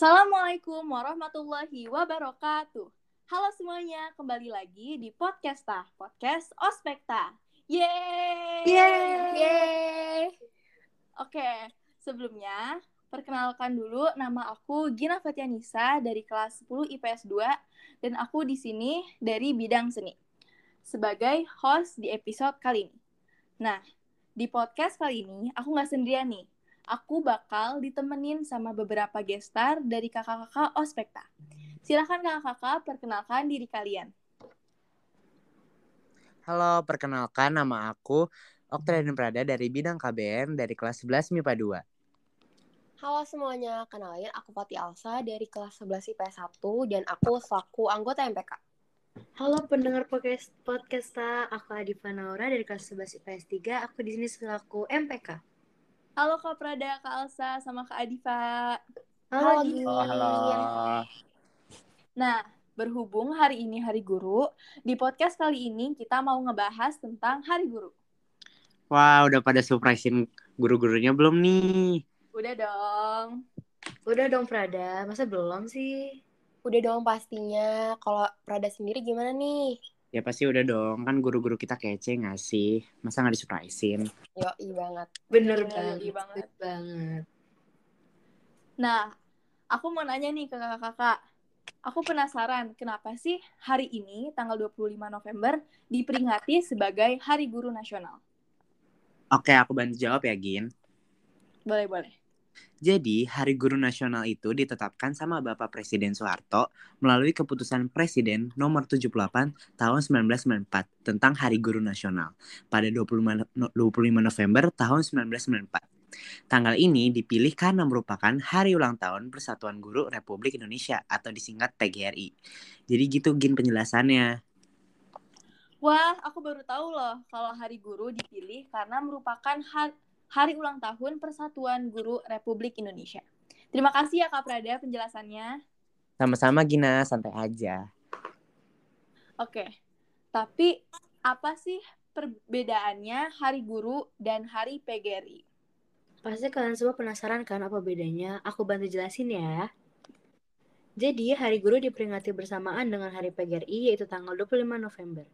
Assalamualaikum warahmatullahi wabarakatuh. Halo semuanya, kembali lagi di podcast Tah, podcast Ospekta. Yeay! Yeay! Oke, sebelumnya perkenalkan dulu nama aku Gina Fatianisa dari kelas 10 IPS 2 dan aku di sini dari bidang seni sebagai host di episode kali ini. Nah, di podcast kali ini aku nggak sendirian nih. Aku bakal ditemenin sama beberapa gestar dari kakak-kakak Ospekta. Silahkan kakak-kakak perkenalkan diri kalian. Halo, perkenalkan nama aku Oktavian Prada dari bidang KBN dari kelas 11 MIPA 2. Halo semuanya, kenalin aku Pati Alsa dari kelas 11 IPS 1 dan aku selaku anggota MPK. Halo pendengar podcast podcasta, aku Adifa Naura dari kelas 11 IPS 3. Aku di sini selaku MPK. Halo Kak Prada, Kak Alsa, sama Kak Adifa. Halo. Oh, halo. Nah, berhubung hari ini Hari Guru, di podcast kali ini kita mau ngebahas tentang Hari Guru. Wah, udah pada surprisein guru-gurunya belum nih? Udah dong. Udah dong Prada, masa belum sih? Udah dong pastinya. Kalau Prada sendiri gimana nih? Ya pasti udah dong, kan guru-guru kita kece gak sih? Masa gak disurprisein? Yoi banget. Bener Iya, banget. iya banget. bener banget. Nah, aku mau nanya nih ke kakak-kakak. Aku penasaran, kenapa sih hari ini, tanggal 25 November, diperingati sebagai Hari Guru Nasional? Oke, aku bantu jawab ya, Gin. Boleh-boleh. Jadi, Hari Guru Nasional itu ditetapkan sama Bapak Presiden Soeharto melalui keputusan Presiden nomor 78 tahun 1994 tentang Hari Guru Nasional pada 25, no- 25 November tahun 1994. Tanggal ini dipilih karena merupakan hari ulang tahun Persatuan Guru Republik Indonesia atau disingkat PGRI. Jadi gitu Gin penjelasannya. Wah, aku baru tahu loh kalau Hari Guru dipilih karena merupakan har- hari ulang tahun Persatuan Guru Republik Indonesia. Terima kasih ya Kak Prada penjelasannya. Sama-sama Gina, santai aja. Oke, tapi apa sih perbedaannya Hari Guru dan Hari PGRI? Pasti kalian semua penasaran kan apa bedanya? Aku bantu jelasin ya. Jadi, Hari Guru diperingati bersamaan dengan Hari PGRI yaitu tanggal 25 November.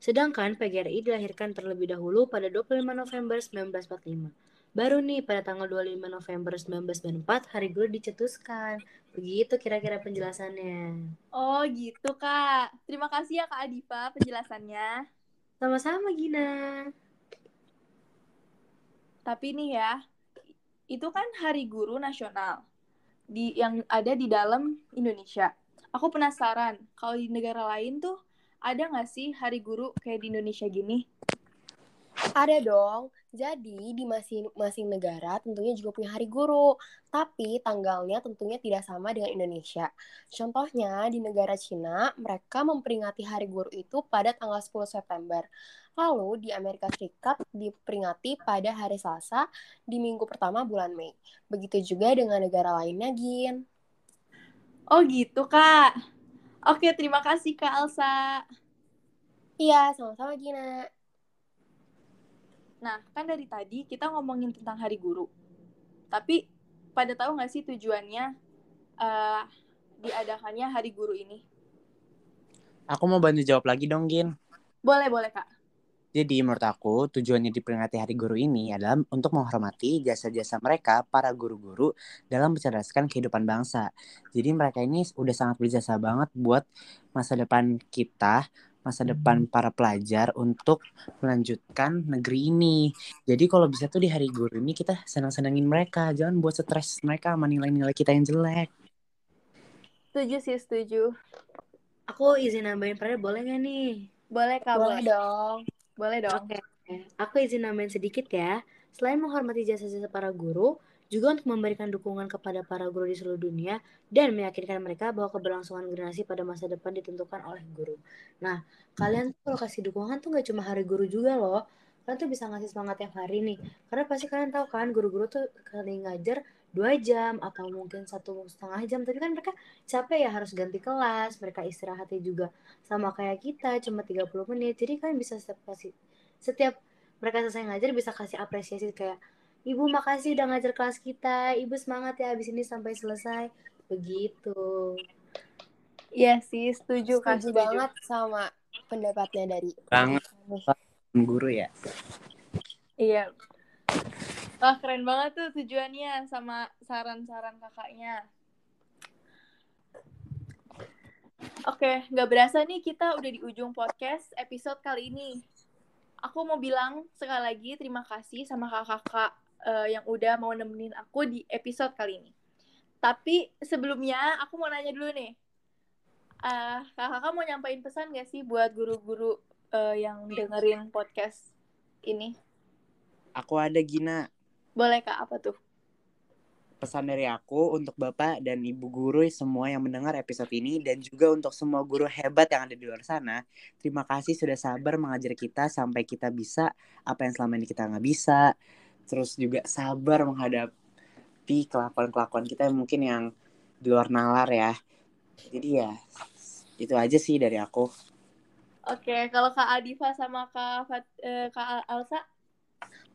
Sedangkan PGRI dilahirkan terlebih dahulu pada 25 November 1945. Baru nih pada tanggal 25 November 1994 Hari Guru dicetuskan. Begitu kira-kira penjelasannya. Oh gitu Kak. Terima kasih ya Kak Adifa penjelasannya. Sama-sama Gina. Tapi nih ya, itu kan Hari Guru Nasional di yang ada di dalam Indonesia. Aku penasaran, kalau di negara lain tuh ada nggak sih Hari Guru kayak di Indonesia gini? Ada dong. Jadi di masing-masing negara tentunya juga punya hari guru, tapi tanggalnya tentunya tidak sama dengan Indonesia. Contohnya di negara Cina, mereka memperingati hari guru itu pada tanggal 10 September. Lalu di Amerika Serikat diperingati pada hari Selasa di minggu pertama bulan Mei. Begitu juga dengan negara lainnya, Gin. Oh gitu Kak. Oke, terima kasih Kak Elsa. Iya, sama-sama Gina. Nah, kan dari tadi kita ngomongin tentang Hari Guru. Tapi pada tahu nggak sih tujuannya eh, diadakannya Hari Guru ini? Aku mau bantu jawab lagi dong Gin. Boleh, boleh Kak. Jadi menurut aku tujuannya diperingati Hari Guru ini adalah untuk menghormati jasa-jasa mereka para guru-guru dalam mencerdaskan kehidupan bangsa. Jadi mereka ini udah sangat berjasa banget buat masa depan kita, masa depan para pelajar untuk melanjutkan negeri ini. Jadi kalau bisa tuh di Hari Guru ini kita senang-senangin mereka, jangan buat stres mereka sama nilai-nilai kita yang jelek. Setuju sih, setuju. Aku izin nambahin Prada boleh nggak nih? Boleh Kak, Boleh boleh. dong. Boleh dong. Aku izin nambahin sedikit ya. Selain menghormati jasa-jasa para guru, juga untuk memberikan dukungan kepada para guru di seluruh dunia dan meyakinkan mereka bahwa keberlangsungan generasi pada masa depan ditentukan oleh guru. Nah, kalian tuh kalau kasih dukungan tuh nggak cuma hari guru juga loh. Kalian tuh bisa ngasih semangat tiap hari nih. Karena pasti kalian tahu kan, guru-guru tuh kali ngajar dua jam atau mungkin satu setengah jam. Tapi kan mereka capek ya harus ganti kelas, mereka istirahatnya juga sama kayak kita cuma 30 menit. Jadi kalian bisa setiap kasih setiap mereka selesai ngajar bisa kasih apresiasi kayak Ibu makasih udah ngajar kelas kita. Ibu semangat ya abis ini sampai selesai. begitu Iya sih, setuju. Setuju setuju. banget sama pendapatnya dari Banget. Guru ya. Iya. Wah, keren banget tuh tujuannya sama saran-saran kakaknya. Oke, nggak berasa nih kita udah di ujung podcast episode kali ini. Aku mau bilang sekali lagi terima kasih sama kakak-kakak eh, yang udah mau nemenin aku di episode kali ini. Tapi sebelumnya aku mau nanya dulu nih. Eh, kakak-kakak mau nyampain pesan gak sih buat guru-guru eh, yang dengerin podcast ini? Aku ada Gina. Boleh kak, apa tuh? Pesan dari aku untuk Bapak dan Ibu guru semua yang mendengar episode ini dan juga untuk semua guru hebat yang ada di luar sana. Terima kasih sudah sabar mengajar kita sampai kita bisa apa yang selama ini kita nggak bisa. Terus juga sabar menghadapi kelakuan-kelakuan kita yang mungkin yang di luar nalar ya. Jadi ya itu aja sih dari aku. Oke, kalau Kak Adifa sama Kak, Fat- eh, Kak Alsa,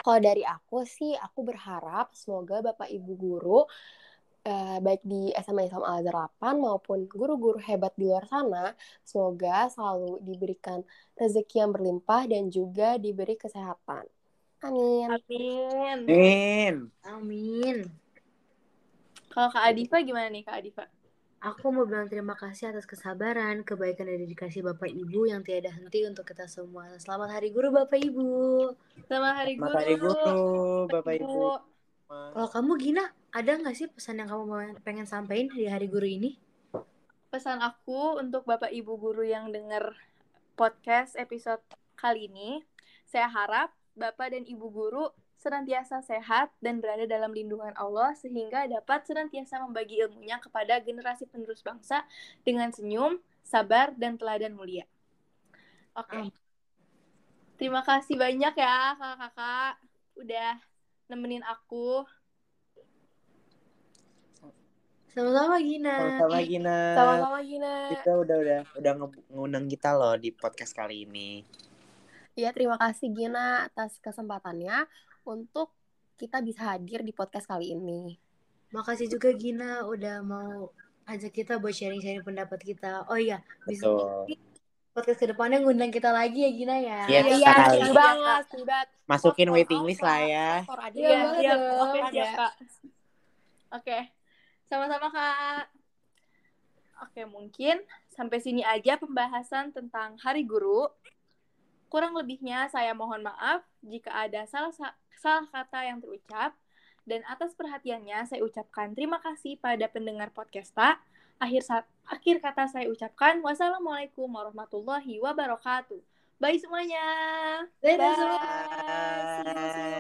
Kalau dari aku sih, aku berharap semoga Bapak Ibu guru eh, baik di SMA Islam Al Azhar 8 maupun guru-guru hebat di luar sana, semoga selalu diberikan rezeki yang berlimpah dan juga diberi kesehatan. Amin. amin. Amin. amin Kalau Kak Adifa gimana nih Kak Adifa? Aku mau bilang terima kasih atas kesabaran, kebaikan dan dedikasi Bapak Ibu yang tiada henti untuk kita semua. Selamat Hari Guru Bapak Ibu. Selamat Hari Guru. Selamat Hari Guru, Bapak Ibu. Kalau kamu Gina, ada nggak sih pesan yang kamu mau pengen sampaikan di Hari Guru ini? Pesan aku untuk Bapak Ibu guru yang denger podcast episode kali ini, saya harap Bapak dan Ibu guru senantiasa sehat dan berada dalam lindungan Allah sehingga dapat senantiasa membagi ilmunya kepada generasi penerus bangsa dengan senyum, sabar, dan teladan mulia. Oke. Amin. Terima kasih banyak ya kakak-kakak udah nemenin aku. Sama-sama Gina. Sama-sama Gina. Sama-sama Gina. Kita udah udah udah ngundang kita loh di podcast kali ini. Ya, terima kasih Gina atas kesempatannya untuk kita bisa hadir di podcast kali ini. Makasih juga Gina udah mau ajak kita buat sharing-sharing pendapat kita. Oh iya, bisa podcast ke depannya ngundang kita lagi ya Gina ya. Iya, Iya, sekali. setuju banget, setuju banget. Masukin Foto waiting list lah ya. Iya, ya. siap. dong. Oke, siap. Kak. Oke. Sama-sama, Kak. Oke, mungkin sampai sini aja pembahasan tentang Hari Guru. Kurang lebihnya saya mohon maaf jika ada salah salah kata yang terucap. Dan atas perhatiannya saya ucapkan terima kasih pada pendengar podcast Tak. Akhir akhir kata saya ucapkan wassalamualaikum warahmatullahi wabarakatuh. Bye semuanya. Dadah Bye. semua. See you, see you.